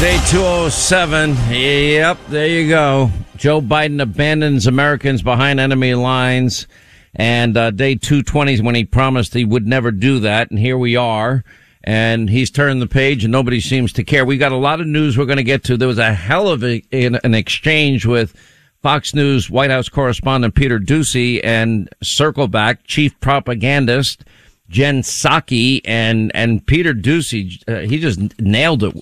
day 207. Yep, there you go. Joe Biden abandons Americans behind enemy lines. And uh, day 220 is when he promised he would never do that. And here we are. And he's turned the page and nobody seems to care. We got a lot of news we're going to get to. There was a hell of a, an exchange with Fox News White House correspondent Peter Doocy and Circleback chief propagandist Jen Psaki and, and Peter Doocy. Uh, he just nailed it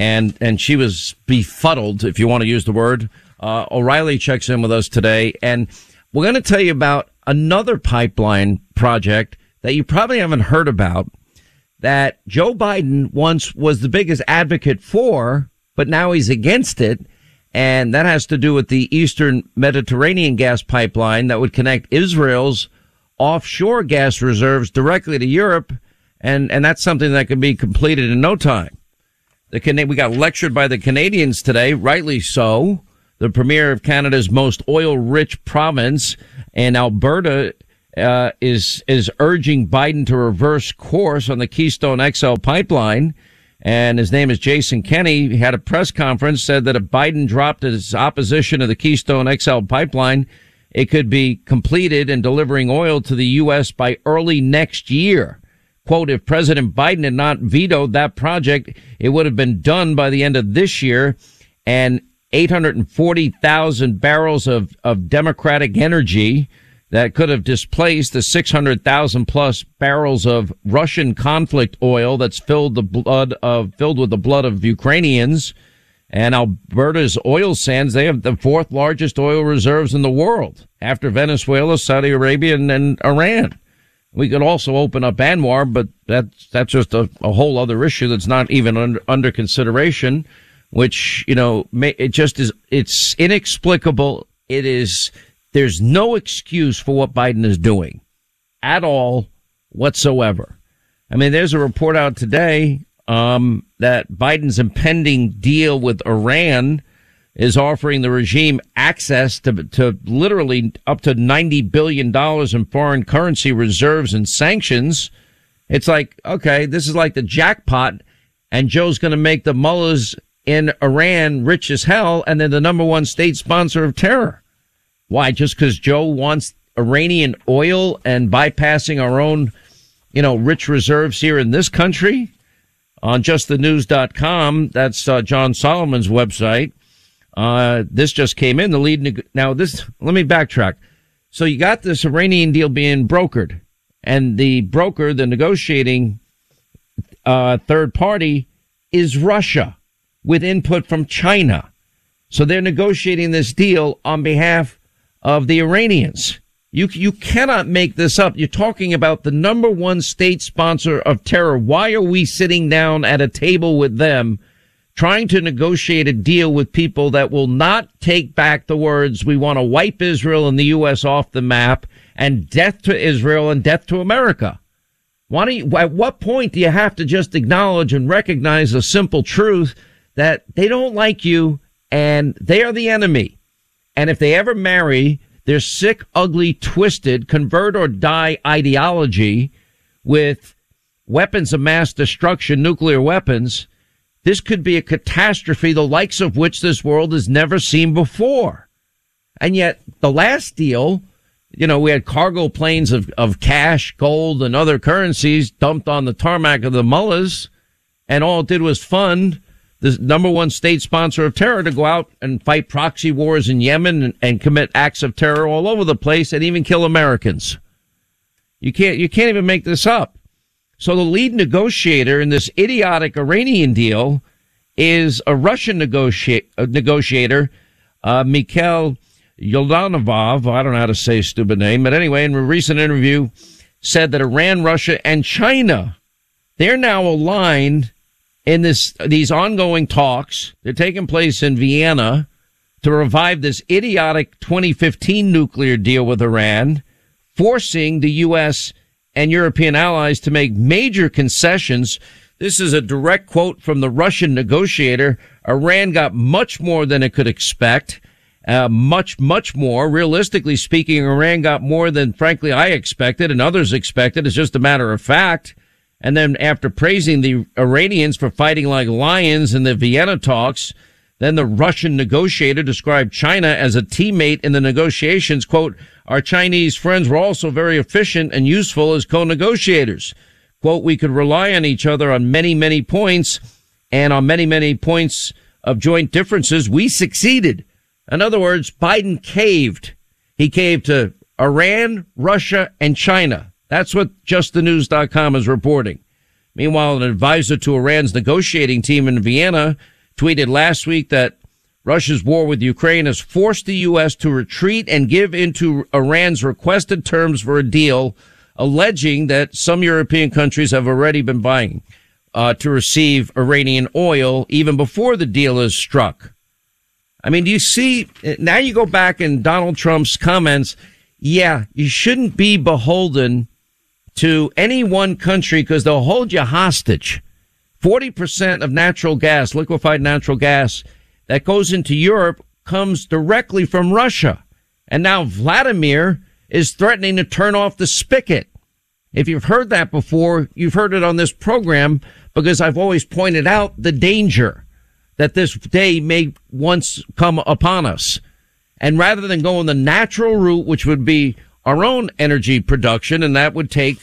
and and she was befuddled, if you want to use the word. Uh, O'Reilly checks in with us today, and we're going to tell you about another pipeline project that you probably haven't heard about that Joe Biden once was the biggest advocate for, but now he's against it. And that has to do with the Eastern Mediterranean gas pipeline that would connect Israel's offshore gas reserves directly to Europe. And, and that's something that can be completed in no time. The we got lectured by the Canadians today, rightly so. The premier of Canada's most oil-rich province, and Alberta uh, is is urging Biden to reverse course on the Keystone XL pipeline. And his name is Jason Kenney. He had a press conference, said that if Biden dropped his opposition to the Keystone XL pipeline, it could be completed and delivering oil to the U.S. by early next year quote, if President Biden had not vetoed that project, it would have been done by the end of this year and 840,000 barrels of, of democratic energy that could have displaced the 600,000 plus barrels of Russian conflict oil that's filled the blood of, filled with the blood of Ukrainians. And Alberta's oil sands, they have the fourth largest oil reserves in the world after Venezuela, Saudi Arabia, and, and Iran. We could also open up ANWR, but that's, that's just a, a whole other issue that's not even under, under consideration, which, you know, may, it just is, it's inexplicable. It is, there's no excuse for what Biden is doing at all whatsoever. I mean, there's a report out today, um, that Biden's impending deal with Iran is offering the regime access to, to literally up to $90 billion in foreign currency reserves and sanctions. It's like, okay, this is like the jackpot and Joe's going to make the mullahs in Iran rich as hell and they're the number one state sponsor of terror. Why? Just because Joe wants Iranian oil and bypassing our own, you know, rich reserves here in this country? On justthenews.com, that's uh, John Solomon's website. Uh, this just came in. The lead. Neg- now, this. Let me backtrack. So you got this Iranian deal being brokered, and the broker, the negotiating uh, third party, is Russia, with input from China. So they're negotiating this deal on behalf of the Iranians. You you cannot make this up. You're talking about the number one state sponsor of terror. Why are we sitting down at a table with them? Trying to negotiate a deal with people that will not take back the words, we want to wipe Israel and the U.S. off the map and death to Israel and death to America. Why do you, at what point do you have to just acknowledge and recognize a simple truth that they don't like you and they are the enemy? And if they ever marry their sick, ugly, twisted, convert or die ideology with weapons of mass destruction, nuclear weapons, this could be a catastrophe, the likes of which this world has never seen before. And yet the last deal, you know, we had cargo planes of, of cash, gold, and other currencies dumped on the tarmac of the mullahs. And all it did was fund the number one state sponsor of terror to go out and fight proxy wars in Yemen and, and commit acts of terror all over the place and even kill Americans. You can't, you can't even make this up. So the lead negotiator in this idiotic Iranian deal is a Russian negotiator, negotiator uh, Mikhail Yoldanovov. I don't know how to say stupid name, but anyway, in a recent interview, said that Iran, Russia, and China, they're now aligned in this these ongoing talks. They're taking place in Vienna to revive this idiotic 2015 nuclear deal with Iran, forcing the U.S and European allies to make major concessions. This is a direct quote from the Russian negotiator. Iran got much more than it could expect. Uh, much, much more. Realistically speaking, Iran got more than, frankly, I expected and others expected. It's just a matter of fact. And then after praising the Iranians for fighting like lions in the Vienna talks, then the Russian negotiator described China as a teammate in the negotiations. Quote, our Chinese friends were also very efficient and useful as co-negotiators. Quote, we could rely on each other on many, many points and on many, many points of joint differences. We succeeded. In other words, Biden caved. He caved to Iran, Russia, and China. That's what justthenews.com is reporting. Meanwhile, an advisor to Iran's negotiating team in Vienna tweeted last week that Russia's war with Ukraine has forced the U.S. to retreat and give into Iran's requested terms for a deal, alleging that some European countries have already been buying uh, to receive Iranian oil even before the deal is struck. I mean, do you see? Now you go back in Donald Trump's comments. Yeah, you shouldn't be beholden to any one country because they'll hold you hostage. 40% of natural gas, liquefied natural gas that goes into Europe comes directly from Russia. And now Vladimir is threatening to turn off the spigot. If you've heard that before, you've heard it on this program because I've always pointed out the danger that this day may once come upon us. And rather than going the natural route, which would be our own energy production, and that would take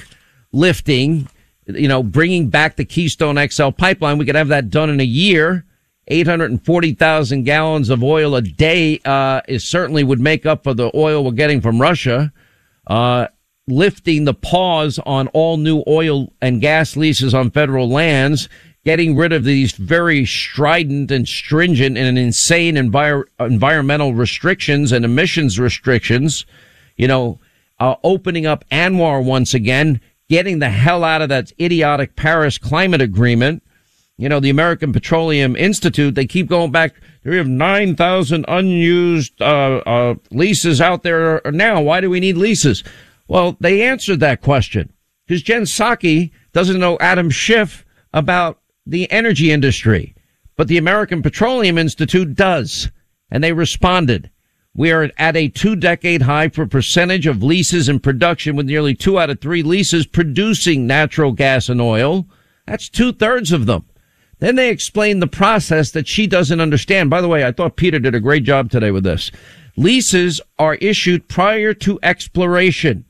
lifting you know, bringing back the Keystone XL pipeline. We could have that done in a year. 840,000 gallons of oil a day, uh, is certainly would make up for the oil we're getting from Russia. Uh, lifting the pause on all new oil and gas leases on federal lands, getting rid of these very strident and stringent and insane envir- environmental restrictions and emissions restrictions, you know, uh, opening up ANWR once again, getting the hell out of that idiotic Paris climate agreement. You know, the American Petroleum Institute, they keep going back. We have 9,000 unused, uh, uh, leases out there now. Why do we need leases? Well, they answered that question because Jen Psaki doesn't know Adam Schiff about the energy industry, but the American Petroleum Institute does. And they responded. We are at a two decade high for percentage of leases in production with nearly two out of three leases producing natural gas and oil. That's two thirds of them. Then they explain the process that she doesn't understand. By the way, I thought Peter did a great job today with this. Leases are issued prior to exploration.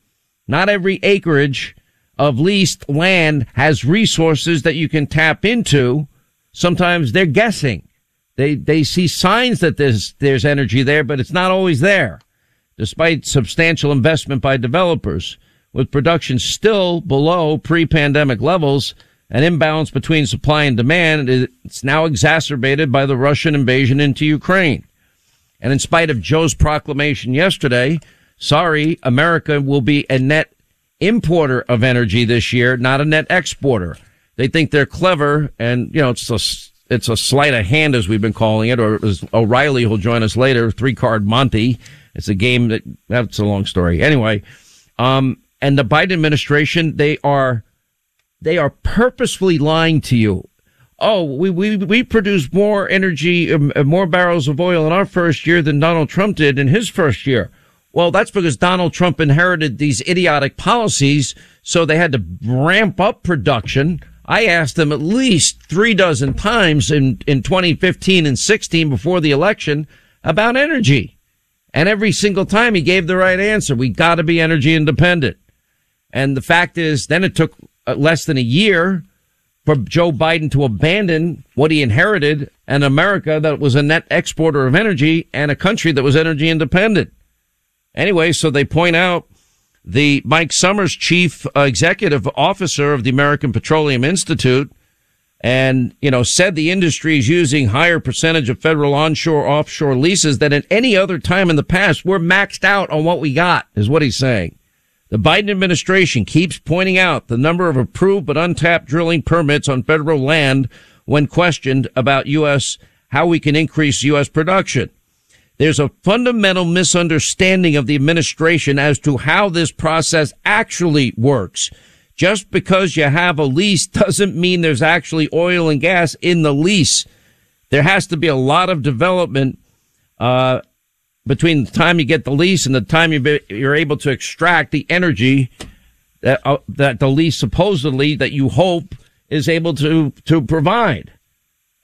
Not every acreage of leased land has resources that you can tap into. Sometimes they're guessing. They, they see signs that there's, there's energy there, but it's not always there. Despite substantial investment by developers, with production still below pre-pandemic levels, an imbalance between supply and demand is now exacerbated by the Russian invasion into Ukraine. And in spite of Joe's proclamation yesterday, sorry, America will be a net importer of energy this year, not a net exporter. They think they're clever and, you know, it's a it's a sleight of hand, as we've been calling it, or as O'Reilly will join us later, three card Monty. It's a game that, that's a long story. Anyway, um, and the Biden administration, they are, they are purposefully lying to you. Oh, we, we, we produced more energy, um, uh, more barrels of oil in our first year than Donald Trump did in his first year. Well, that's because Donald Trump inherited these idiotic policies. So they had to ramp up production I asked them at least three dozen times in, in 2015 and 16 before the election about energy. And every single time he gave the right answer. We got to be energy independent. And the fact is, then it took uh, less than a year for Joe Biden to abandon what he inherited an America that was a net exporter of energy and a country that was energy independent. Anyway, so they point out the Mike Sommers, chief executive officer of the American Petroleum Institute, and you know said the industry is using higher percentage of federal onshore offshore leases than at any other time in the past. We're maxed out on what we got, is what he's saying. The Biden administration keeps pointing out the number of approved but untapped drilling permits on federal land when questioned about U.S. how we can increase U.S. production. There's a fundamental misunderstanding of the administration as to how this process actually works. Just because you have a lease doesn't mean there's actually oil and gas in the lease. There has to be a lot of development, uh, between the time you get the lease and the time you're able to extract the energy that, uh, that the lease supposedly that you hope is able to, to provide.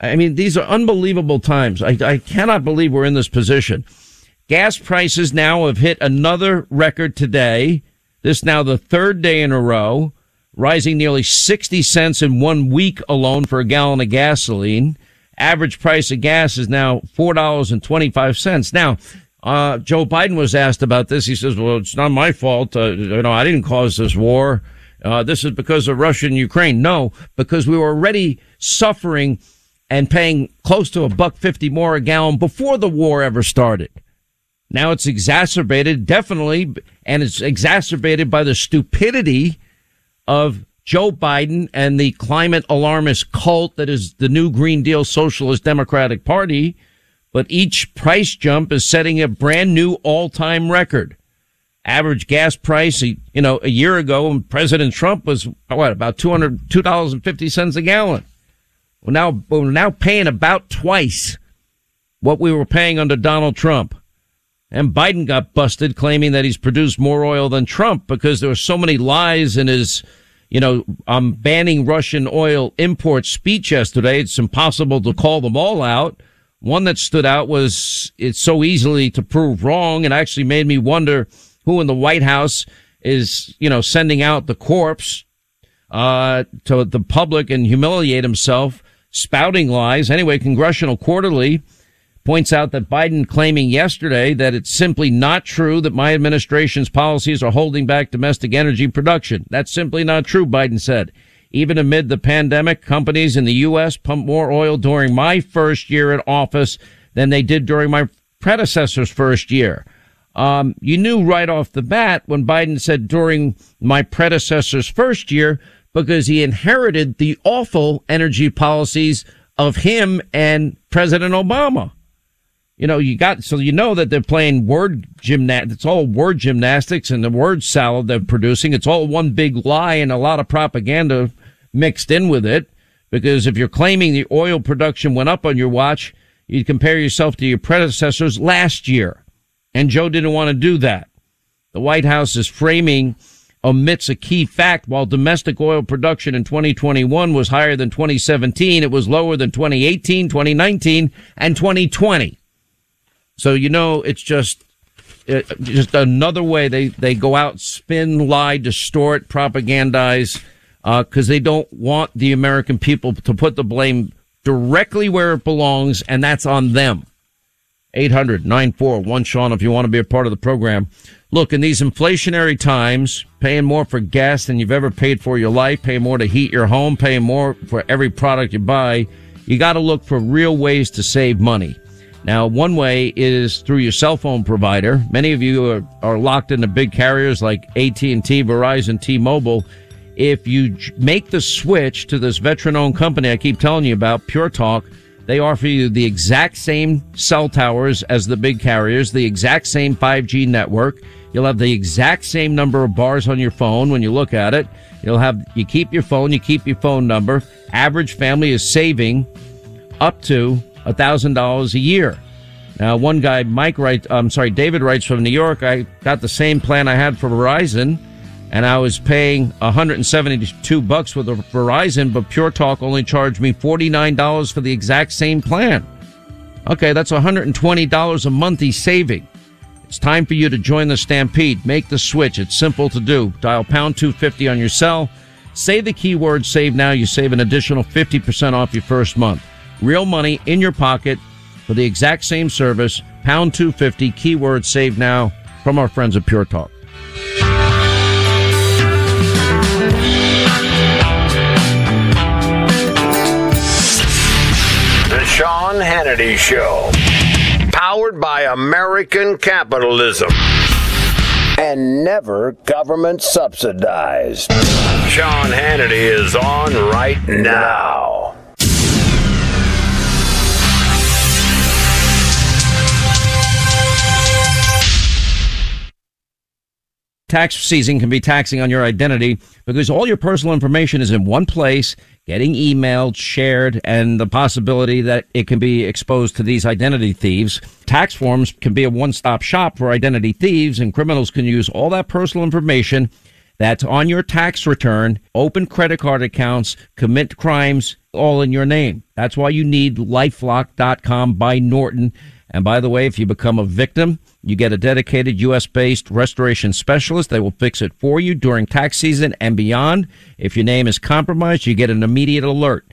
I mean, these are unbelievable times. I, I cannot believe we're in this position. Gas prices now have hit another record today. This now the third day in a row, rising nearly 60 cents in one week alone for a gallon of gasoline. Average price of gas is now $4.25. Now, uh, Joe Biden was asked about this. He says, well, it's not my fault. Uh, you know, I didn't cause this war. Uh, this is because of Russia and Ukraine. No, because we were already suffering and paying close to a buck fifty more a gallon before the war ever started. Now it's exacerbated, definitely, and it's exacerbated by the stupidity of Joe Biden and the climate alarmist cult that is the new Green Deal Socialist Democratic Party. But each price jump is setting a brand new all time record. Average gas price, you know, a year ago when President Trump was, what, about $200, $2.50 a gallon. Well, now, we're now paying about twice what we were paying under Donald Trump. And Biden got busted claiming that he's produced more oil than Trump because there were so many lies in his, you know, um, banning Russian oil import speech yesterday. It's impossible to call them all out. One that stood out was it's so easily to prove wrong and actually made me wonder who in the White House is, you know, sending out the corpse, uh, to the public and humiliate himself spouting lies. Anyway, Congressional Quarterly points out that Biden claiming yesterday that it's simply not true that my administration's policies are holding back domestic energy production. That's simply not true, Biden said. Even amid the pandemic, companies in the U.S. pumped more oil during my first year in office than they did during my predecessor's first year. Um, you knew right off the bat when Biden said during my predecessor's first year because he inherited the awful energy policies of him and President Obama. You know, you got, so you know that they're playing word gymnastics. It's all word gymnastics and the word salad they're producing. It's all one big lie and a lot of propaganda mixed in with it. Because if you're claiming the oil production went up on your watch, you'd compare yourself to your predecessors last year. And Joe didn't want to do that. The White House is framing omits a key fact. While domestic oil production in 2021 was higher than 2017, it was lower than 2018, 2019, and 2020. So, you know, it's just, it, just another way they, they go out, spin, lie, distort, propagandize, because uh, they don't want the American people to put the blame directly where it belongs, and that's on them. 800 941 Sean, if you want to be a part of the program. Look, in these inflationary times, paying more for gas than you've ever paid for your life, paying more to heat your home, paying more for every product you buy, you got to look for real ways to save money. Now, one way is through your cell phone provider. Many of you are, are locked into big carriers like AT&T, Verizon, T-Mobile. If you make the switch to this veteran-owned company I keep telling you about, Pure Talk, they offer you the exact same cell towers as the big carriers, the exact same 5G network. You'll have the exact same number of bars on your phone when you look at it. You'll have, you keep your phone, you keep your phone number. Average family is saving up to a thousand dollars a year. Now, one guy, Mike writes, I'm sorry, David writes from New York. I got the same plan I had for Verizon and I was paying 172 bucks with Verizon, but Pure Talk only charged me $49 for the exact same plan. Okay, that's $120 a month he's saving. It's time for you to join the stampede. Make the switch. It's simple to do. Dial pound 250 on your cell. Say the keyword save now. You save an additional 50% off your first month. Real money in your pocket for the exact same service. Pound 250 keyword save now from our friends at Pure Talk. Hannity Show. Powered by American capitalism. And never government subsidized. Sean Hannity is on right now. Tax season can be taxing on your identity because all your personal information is in one place getting emailed, shared, and the possibility that it can be exposed to these identity thieves. Tax forms can be a one-stop shop for identity thieves and criminals can use all that personal information That's on your tax return, open credit card accounts, commit crimes, all in your name. That's why you need lifelock.com by Norton. And by the way, if you become a victim, you get a dedicated U.S. based restoration specialist. They will fix it for you during tax season and beyond. If your name is compromised, you get an immediate alert.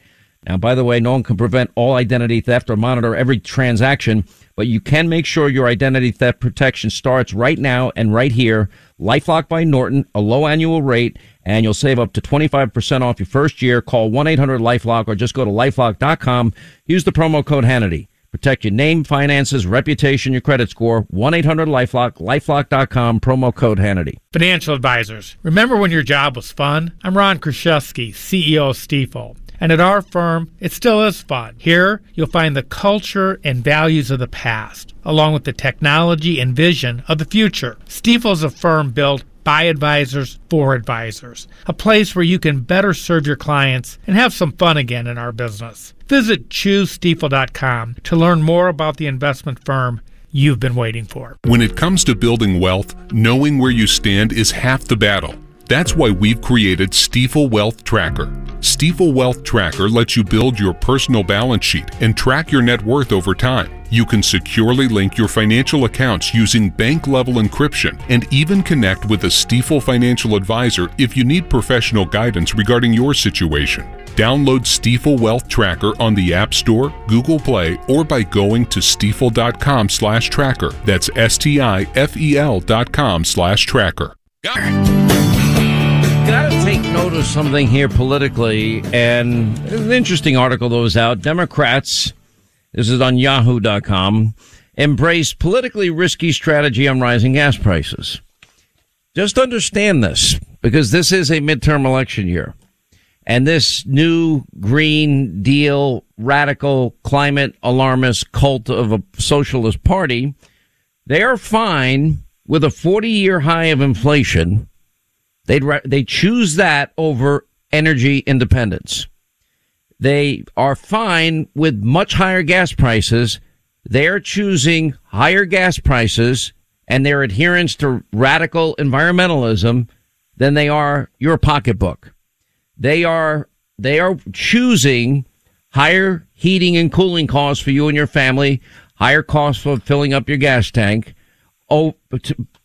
Now, by the way, no one can prevent all identity theft or monitor every transaction, but you can make sure your identity theft protection starts right now and right here. Lifelock by Norton, a low annual rate, and you'll save up to 25% off your first year. Call 1-800-LifeLock or just go to lifelock.com. Use the promo code Hannity. Protect your name, finances, reputation, your credit score. 1-800-LifeLock, lifelock.com, promo code Hannity. Financial advisors. Remember when your job was fun? I'm Ron Kruszewski, CEO of Stifel. And at our firm, it still is fun. Here, you'll find the culture and values of the past, along with the technology and vision of the future. Stifel is a firm built by advisors for advisors, a place where you can better serve your clients and have some fun again in our business. Visit choosestifel.com to learn more about the investment firm you've been waiting for. When it comes to building wealth, knowing where you stand is half the battle. That's why we've created Stifel Wealth Tracker. Stifel Wealth Tracker lets you build your personal balance sheet and track your net worth over time. You can securely link your financial accounts using bank level encryption and even connect with a Stifel financial advisor if you need professional guidance regarding your situation. Download Stifel Wealth Tracker on the App Store, Google Play, or by going to stifel.com slash tracker. That's S-T-I-F-E-L dot com slash tracker. Got to take note of something here politically, and an interesting article that was out. Democrats, this is on yahoo.com, embrace politically risky strategy on rising gas prices. Just understand this, because this is a midterm election year. And this new Green Deal radical climate alarmist cult of a socialist party, they are fine with a 40 year high of inflation They'd they choose that over energy independence. They are fine with much higher gas prices. They're choosing higher gas prices and their adherence to radical environmentalism than they are your pocketbook. They are they are choosing higher heating and cooling costs for you and your family, higher costs for filling up your gas tank, oh,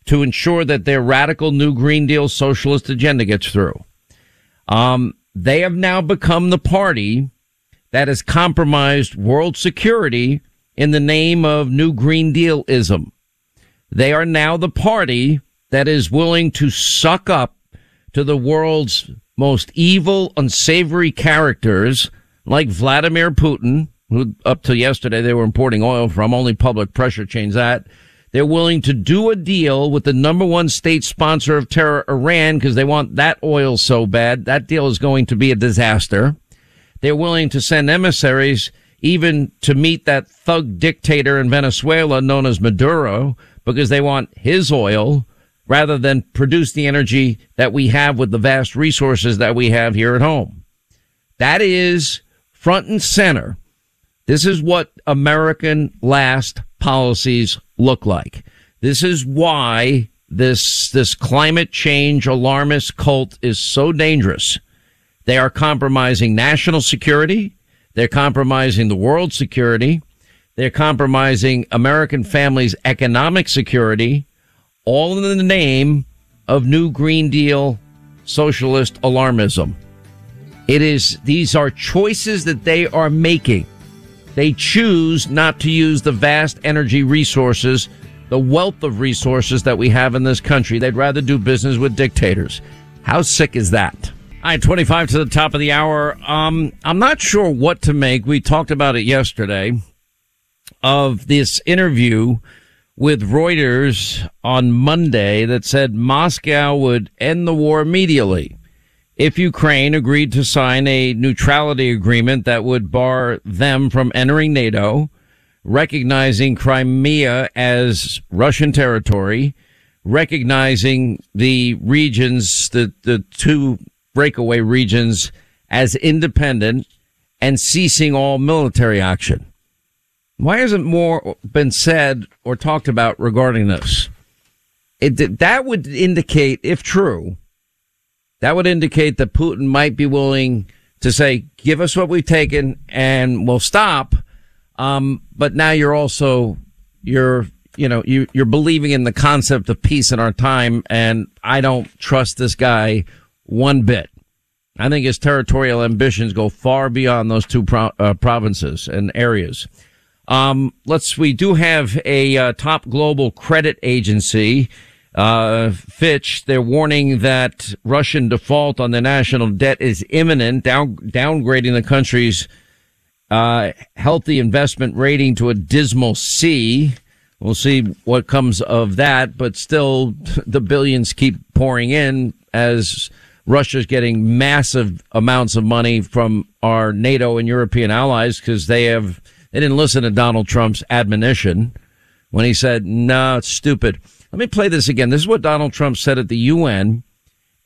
to ensure that their radical new Green Deal socialist agenda gets through. Um, they have now become the party that has compromised world security in the name of new Green Dealism. They are now the party that is willing to suck up to the world's most evil, unsavory characters like Vladimir Putin, who up to yesterday they were importing oil from, only public pressure changed that they're willing to do a deal with the number one state sponsor of terror, Iran, because they want that oil so bad. That deal is going to be a disaster. They're willing to send emissaries even to meet that thug dictator in Venezuela known as Maduro because they want his oil rather than produce the energy that we have with the vast resources that we have here at home. That is front and center. This is what American last policies look like. This is why this, this climate change alarmist cult is so dangerous. They are compromising national security. They're compromising the world security. They're compromising American families' economic security, all in the name of New Green Deal socialist alarmism. It is, these are choices that they are making. They choose not to use the vast energy resources, the wealth of resources that we have in this country. They'd rather do business with dictators. How sick is that? All right, 25 to the top of the hour. Um, I'm not sure what to make. We talked about it yesterday of this interview with Reuters on Monday that said Moscow would end the war immediately if Ukraine agreed to sign a neutrality agreement that would bar them from entering NATO, recognizing Crimea as Russian territory, recognizing the regions, the, the two breakaway regions as independent and ceasing all military action. Why hasn't more been said or talked about regarding this? It, that would indicate, if true, that would indicate that Putin might be willing to say, give us what we've taken and we'll stop. Um, but now you're also, you're, you know, you, you're believing in the concept of peace in our time. And I don't trust this guy one bit. I think his territorial ambitions go far beyond those two pro- uh, provinces and areas. Um, let's, we do have a uh, top global credit agency, uh, Fitch. They're warning that Russian default on the national debt is imminent, down, downgrading the country's, uh, healthy investment rating to a dismal C. We'll see what comes of that, but still the billions keep pouring in as Russia's getting massive amounts of money from our NATO and European allies because they have, they didn't listen to Donald Trump's admonition when he said, no, it's stupid. Let me play this again. This is what Donald Trump said at the UN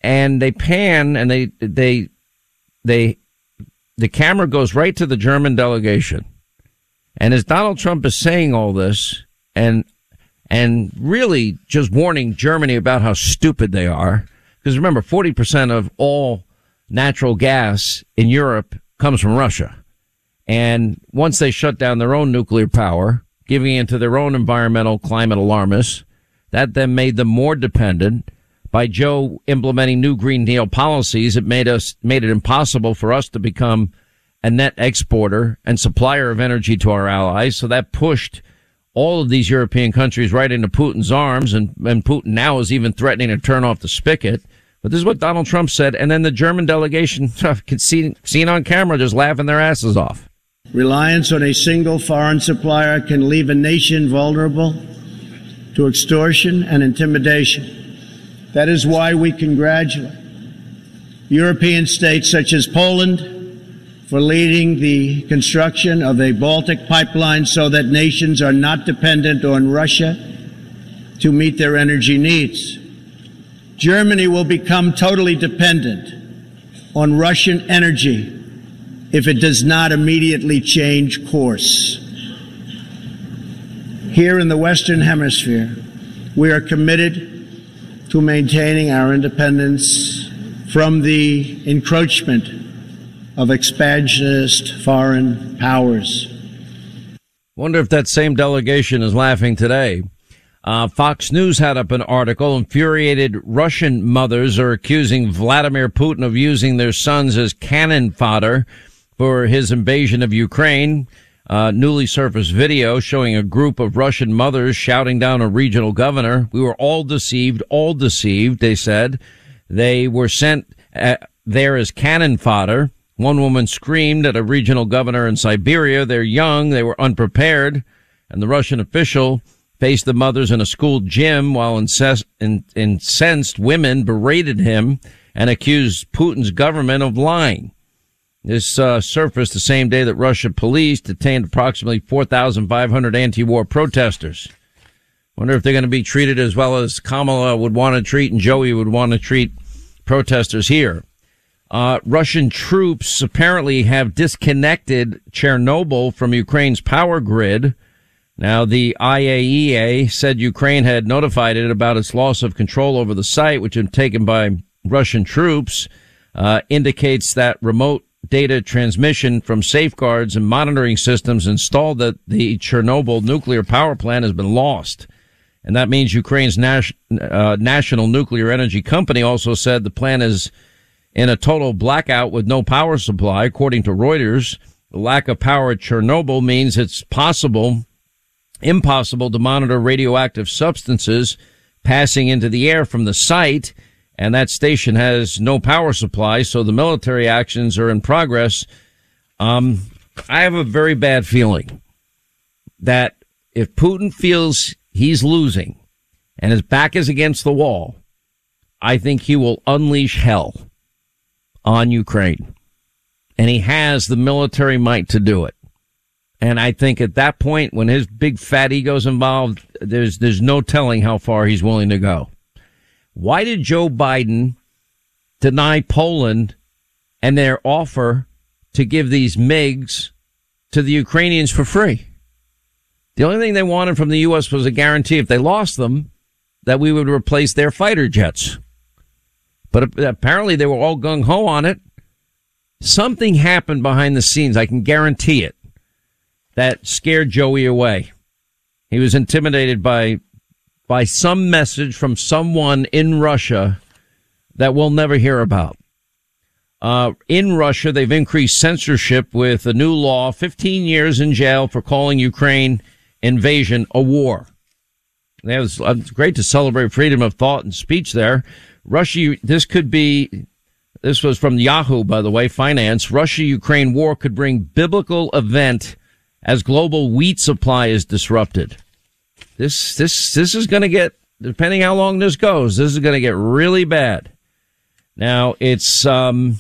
and they pan and they, they, they, the camera goes right to the German delegation. And as Donald Trump is saying all this and, and really just warning Germany about how stupid they are, because remember, 40% of all natural gas in Europe comes from Russia. And once they shut down their own nuclear power, giving in to their own environmental climate alarmists, that then made them more dependent. By Joe implementing new Green Deal policies, it made us, made it impossible for us to become a net exporter and supplier of energy to our allies. So that pushed all of these European countries right into Putin's arms, and, and Putin now is even threatening to turn off the spigot. But this is what Donald Trump said, and then the German delegation could see seen on camera just laughing their asses off. Reliance on a single foreign supplier can leave a nation vulnerable to extortion and intimidation. That is why we congratulate European states such as Poland, for leading the construction of a Baltic pipeline so that nations are not dependent on Russia to meet their energy needs. Germany will become totally dependent on Russian energy if it does not immediately change course. Here in the Western Hemisphere, we are committed to maintaining our independence from the encroachment of expansionist foreign powers. Wonder if that same delegation is laughing today. Uh, Fox News had up an article. Infuriated Russian mothers are accusing Vladimir Putin of using their sons as cannon fodder for his invasion of Ukraine. Uh, newly surfaced video showing a group of Russian mothers shouting down a regional governor. We were all deceived, all deceived, they said. They were sent uh, there as cannon fodder. One woman screamed at a regional governor in Siberia. They're young. They were unprepared. And the Russian official faced the mothers in a school gym while incensed, incensed women berated him and accused Putin's government of lying. This uh, surfaced the same day that Russia police detained approximately 4,500 anti-war protesters. Wonder if they're going to be treated as well as Kamala would want to treat and Joey would want to treat protesters here. Uh, Russian troops apparently have disconnected Chernobyl from Ukraine's power grid. Now, the IAEA said Ukraine had notified it about its loss of control over the site, which had taken by Russian troops, uh, indicates that remote data transmission from safeguards and monitoring systems installed at the Chernobyl nuclear power plant has been lost. And that means Ukraine's nas- uh, national nuclear energy company also said the plant is in a total blackout with no power supply. According to Reuters, the lack of power at Chernobyl means it's possible, impossible to monitor radioactive substances passing into the air from the site. And that station has no power supply. So the military actions are in progress. Um, I have a very bad feeling that if Putin feels he's losing and his back is against the wall, I think he will unleash hell on Ukraine. And he has the military might to do it. And I think at that point, when his big fat ego's involved, there's, there's no telling how far he's willing to go. Why did Joe Biden deny Poland and their offer to give these MiGs to the Ukrainians for free? The only thing they wanted from the U.S. was a guarantee if they lost them that we would replace their fighter jets. But apparently they were all gung ho on it. Something happened behind the scenes. I can guarantee it. That scared Joey away. He was intimidated by, by some message from someone in Russia that we'll never hear about. Uh, in Russia, they've increased censorship with a new law, 15 years in jail for calling Ukraine invasion a war. It was uh, great to celebrate freedom of thought and speech there. Russia, this could be, this was from Yahoo, by the way, finance. Russia-Ukraine war could bring biblical event as global wheat supply is disrupted. This, this, this is going to get, depending how long this goes, this is going to get really bad. Now, it's, um,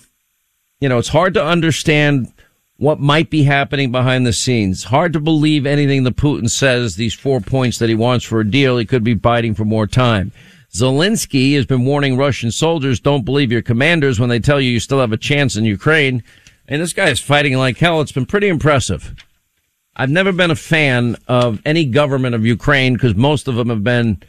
you know, it's hard to understand what might be happening behind the scenes. Hard to believe anything that Putin says, these four points that he wants for a deal. He could be biting for more time. Zelensky has been warning Russian soldiers, don't believe your commanders when they tell you you still have a chance in Ukraine. And this guy is fighting like hell. It's been pretty impressive. I've never been a fan of any government of Ukraine because most of them have been,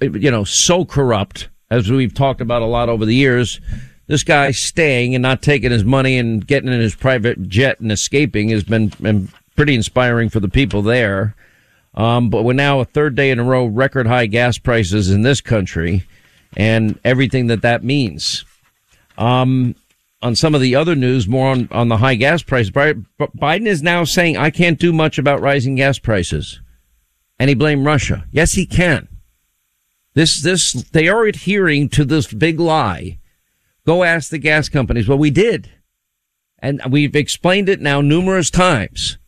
you know, so corrupt, as we've talked about a lot over the years this guy staying and not taking his money and getting in his private jet and escaping has been, been pretty inspiring for the people there. Um, but we're now a third day in a row record high gas prices in this country and everything that that means. Um, on some of the other news, more on, on the high gas price, Biden is now saying, I can't do much about rising gas prices. And he blamed Russia. Yes, he can. This, this, they are adhering to this big lie Go ask the gas companies. Well, we did. And we've explained it now numerous times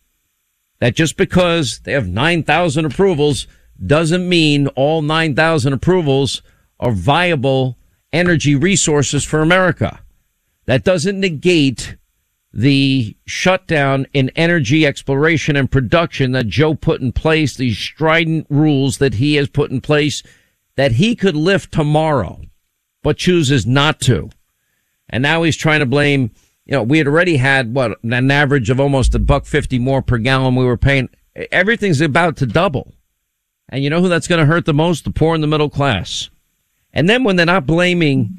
that just because they have 9,000 approvals doesn't mean all 9,000 approvals are viable energy resources for America. That doesn't negate the shutdown in energy exploration and production that Joe put in place, these strident rules that he has put in place that he could lift tomorrow, but chooses not to. And now he's trying to blame, you know, we had already had what an average of almost a buck 50 more per gallon we were paying. Everything's about to double. And you know who that's going to hurt the most? The poor and the middle class. And then when they're not blaming,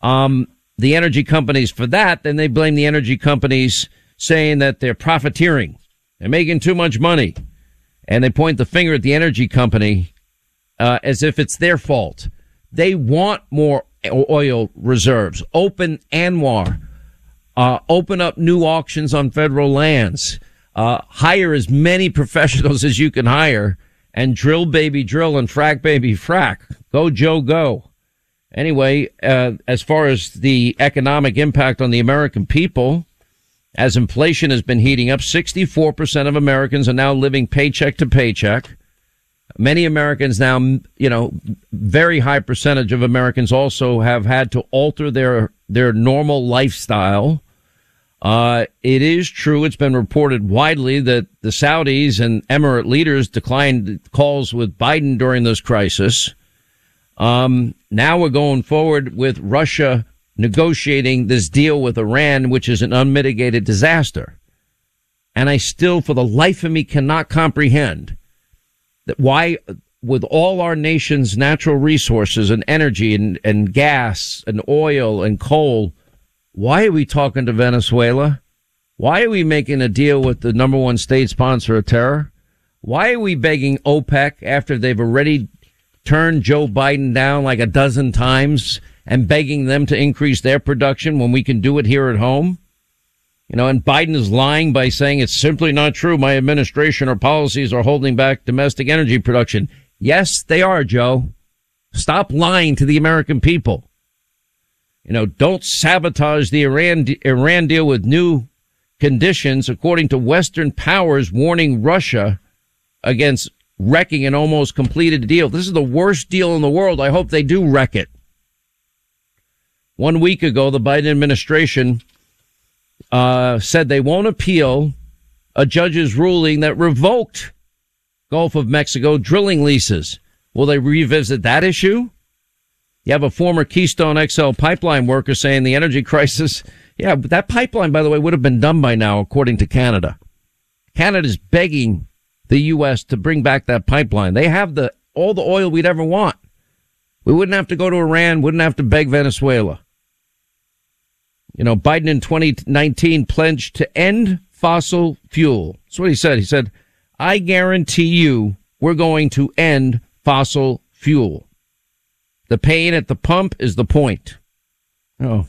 um, the energy companies for that, then they blame the energy companies saying that they're profiteering. They're making too much money. And they point the finger at the energy company, uh, as if it's their fault. They want more oil reserves. Open ANWR. Uh, open up new auctions on federal lands. Uh, hire as many professionals as you can hire and drill baby drill and frack baby frack. Go Joe go. Anyway, uh, as far as the economic impact on the American people, as inflation has been heating up, 64% of Americans are now living paycheck to paycheck. Many Americans now, you know, very high percentage of Americans also have had to alter their, their normal lifestyle. Uh, it is true. It's been reported widely that the Saudis and Emirate leaders declined calls with Biden during this crisis. Um, now we're going forward with Russia negotiating this deal with Iran, which is an unmitigated disaster. And I still, for the life of me, cannot comprehend that why with all our nation's natural resources and energy and, and gas and oil and coal, why are we talking to Venezuela? Why are we making a deal with the number one state sponsor of terror? Why are we begging OPEC after they've already turned Joe Biden down like a dozen times and begging them to increase their production when we can do it here at home? You know, and Biden is lying by saying it's simply not true. My administration or policies are holding back domestic energy production. Yes, they are, Joe. Stop lying to the American people. You know, don't sabotage the Iran, Iran deal with new conditions, according to Western powers warning Russia against wrecking an almost completed deal. This is the worst deal in the world. I hope they do wreck it. One week ago, the Biden administration uh, said they won't appeal a judge's ruling that revoked Gulf of Mexico drilling leases. Will they revisit that issue? You have a former Keystone XL pipeline worker saying the energy crisis. Yeah, but that pipeline, by the way, would have been done by now, according to Canada. Canada's begging the U.S. to bring back that pipeline. They have the all the oil we'd ever want. We wouldn't have to go to Iran, wouldn't have to beg Venezuela. You know, Biden in 2019 pledged to end fossil fuel. That's what he said. He said, I guarantee you we're going to end fossil fuel. The pain at the pump is the point. Oh,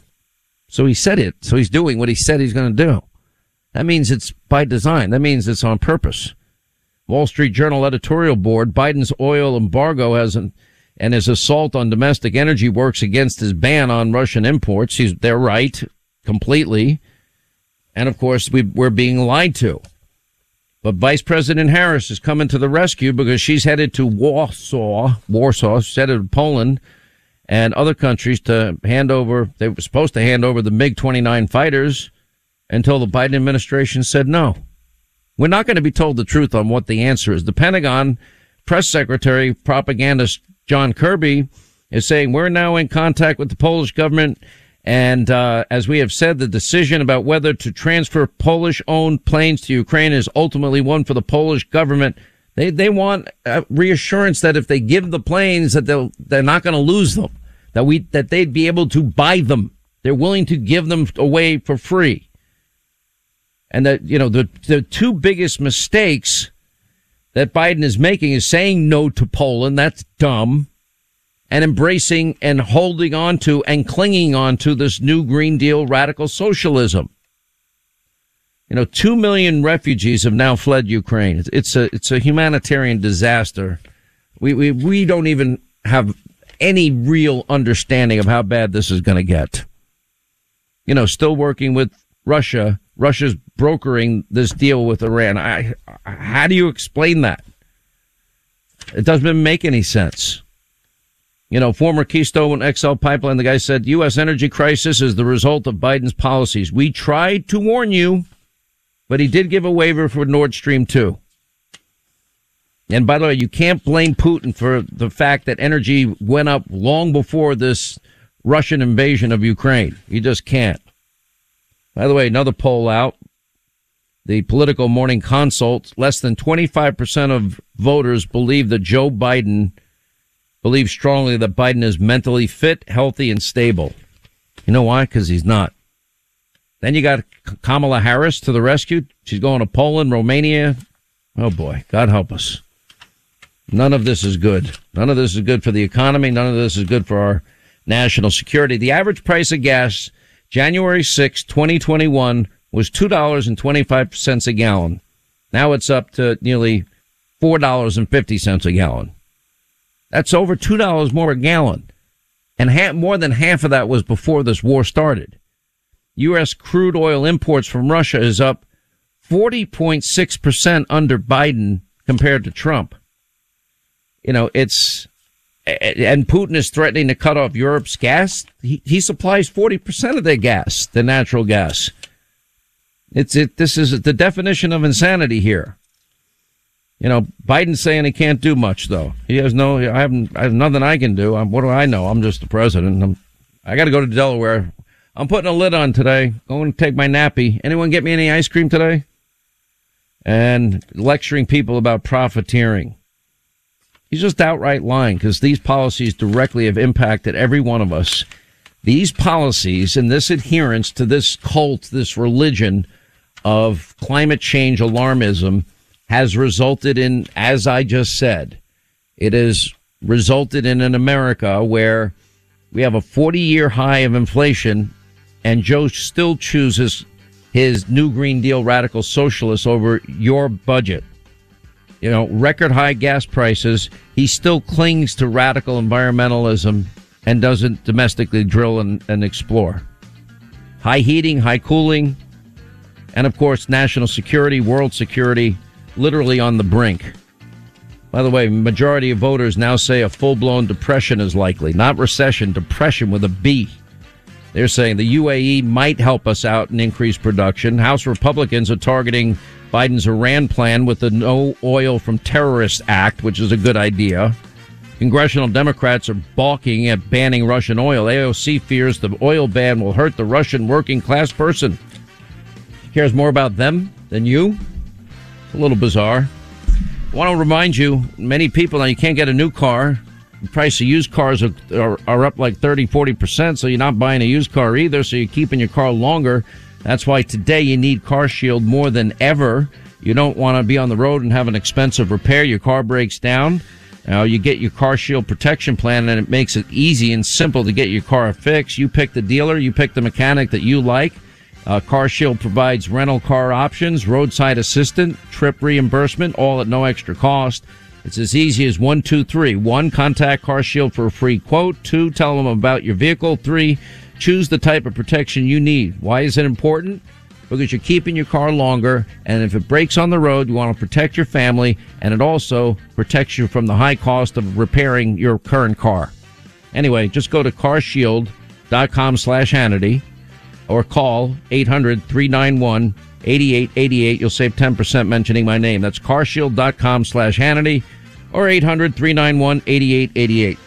so he said it. So he's doing what he said he's going to do. That means it's by design. That means it's on purpose. Wall Street Journal editorial board, Biden's oil embargo has an, and his assault on domestic energy works against his ban on Russian imports. He's, they're right completely. And of course, we, we're being lied to. But Vice President Harris is coming to the rescue because she's headed to Warsaw, Warsaw, she's headed to Poland and other countries to hand over, they were supposed to hand over the MiG-29 fighters until the Biden administration said no. We're not going to be told the truth on what the answer is. The Pentagon press secretary, propagandist John Kirby is saying we're now in contact with the Polish government. And uh, as we have said, the decision about whether to transfer Polish-owned planes to Ukraine is ultimately one for the Polish government. They they want reassurance that if they give the planes, that they'll they're not going to lose them. That we that they'd be able to buy them. They're willing to give them away for free. And that you know the the two biggest mistakes that Biden is making is saying no to Poland. That's dumb. And embracing and holding on to and clinging on to this new Green Deal radical socialism. You know, two million refugees have now fled Ukraine. It's a it's a humanitarian disaster. We we we don't even have any real understanding of how bad this is going to get. You know, still working with Russia. Russia's brokering this deal with Iran. I, how do you explain that? It doesn't make any sense. You know, former Keystone XL pipeline, the guy said, U.S. energy crisis is the result of Biden's policies. We tried to warn you, but he did give a waiver for Nord Stream 2. And by the way, you can't blame Putin for the fact that energy went up long before this Russian invasion of Ukraine. You just can't. By the way, another poll out. The Politico morning consult, less than 25% of voters believe that Joe Biden believes strongly that Biden is mentally fit, healthy, and stable. You know why? Because he's not. Then you got Kamala Harris to the rescue. She's going to Poland, Romania. Oh boy, God help us. None of this is good. None of this is good for the economy. None of this is good for our national security. The average price of gas January 6, 2021 was $2.25 a gallon. Now it's up to nearly $4.50 a gallon. That's over $2 more a gallon. And more than half of that was before this war started. U.S. crude oil imports from Russia is up 40.6% under Biden compared to Trump you know, it's, and Putin is threatening to cut off Europe's gas. He, he supplies 40% of their gas, the natural gas. It's it. This is the definition of insanity here. You know, Biden's saying he can't do much though. He has no. I haven't. I have nothing I can do. I'm, what do I know? I'm just the president. I'm, I got to go to Delaware. I'm putting a lid on today. Going to take my nappy. Anyone get me any ice cream today? And lecturing people about profiteering. He's just outright lying because these policies directly have impacted every one of us. These policies and this adherence to this cult, this religion of climate change alarmism has resulted in, as I just said, it has resulted in an America where we have a 40 year high of inflation and Joe still chooses his new Green Deal radical socialists over your budget you know, record high gas prices, he still clings to radical environmentalism and doesn't domestically drill and, and explore. High heating, high cooling, and of course, national security, world security, literally on the brink. By the way, majority of voters now say a full blown depression is likely, not recession, depression with a B. They're saying the UAE might help us out and increase production. House Republicans are targeting Biden's Iran plan with the No Oil from Terrorists Act, which is a good idea. Congressional Democrats are balking at banning Russian oil. AOC fears the oil ban will hurt the Russian working class person. Cares more about them than you? A little bizarre. I want to remind you, many people now you can't get a new car the price of used cars are, are, are up like 30, 40%, so you're not buying a used car either, so you're keeping your car longer. That's why today you need Car Shield more than ever. You don't want to be on the road and have an expensive repair. Your car breaks down. Now you get your Car Shield protection plan and it makes it easy and simple to get your car fixed. You pick the dealer, you pick the mechanic that you like. Uh, car Shield provides rental car options, roadside assistance, trip reimbursement, all at no extra cost. It's as easy as one, two, three. One, contact Car Shield for a free quote. Two, tell them about your vehicle. Three, choose the type of protection you need. Why is it important? Because you're keeping your car longer, and if it breaks on the road, you want to protect your family, and it also protects you from the high cost of repairing your current car. Anyway, just go to carshield.com slash Hannity or call 800 391 8888. You'll save 10% mentioning my name. That's carshield.com slash Hannity or 800 391 8888.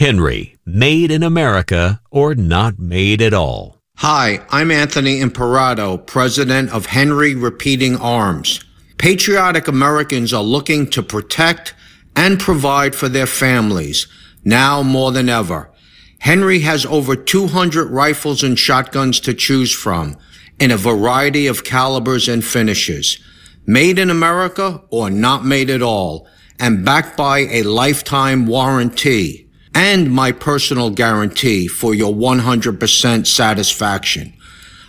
Henry, made in America or not made at all. Hi, I'm Anthony Imperato, president of Henry Repeating Arms. Patriotic Americans are looking to protect and provide for their families, now more than ever. Henry has over 200 rifles and shotguns to choose from in a variety of calibers and finishes. Made in America or not made at all, and backed by a lifetime warranty and my personal guarantee for your 100% satisfaction.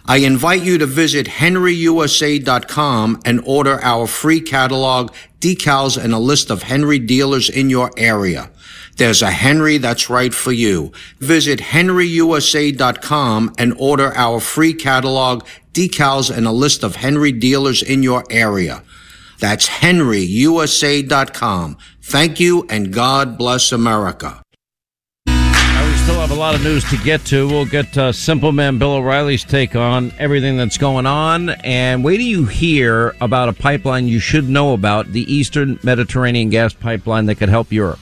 I invite you to visit henryusa.com and order our free catalog, decals, and a list of Henry dealers in your area. There's a Henry that's right for you. Visit henryusa.com and order our free catalog, decals, and a list of Henry dealers in your area. That's henryusa.com. Thank you and God bless America. Still have a lot of news to get to. We'll get uh, Simple Man Bill O'Reilly's take on everything that's going on. And wait till you hear about a pipeline you should know about the Eastern Mediterranean gas pipeline that could help Europe.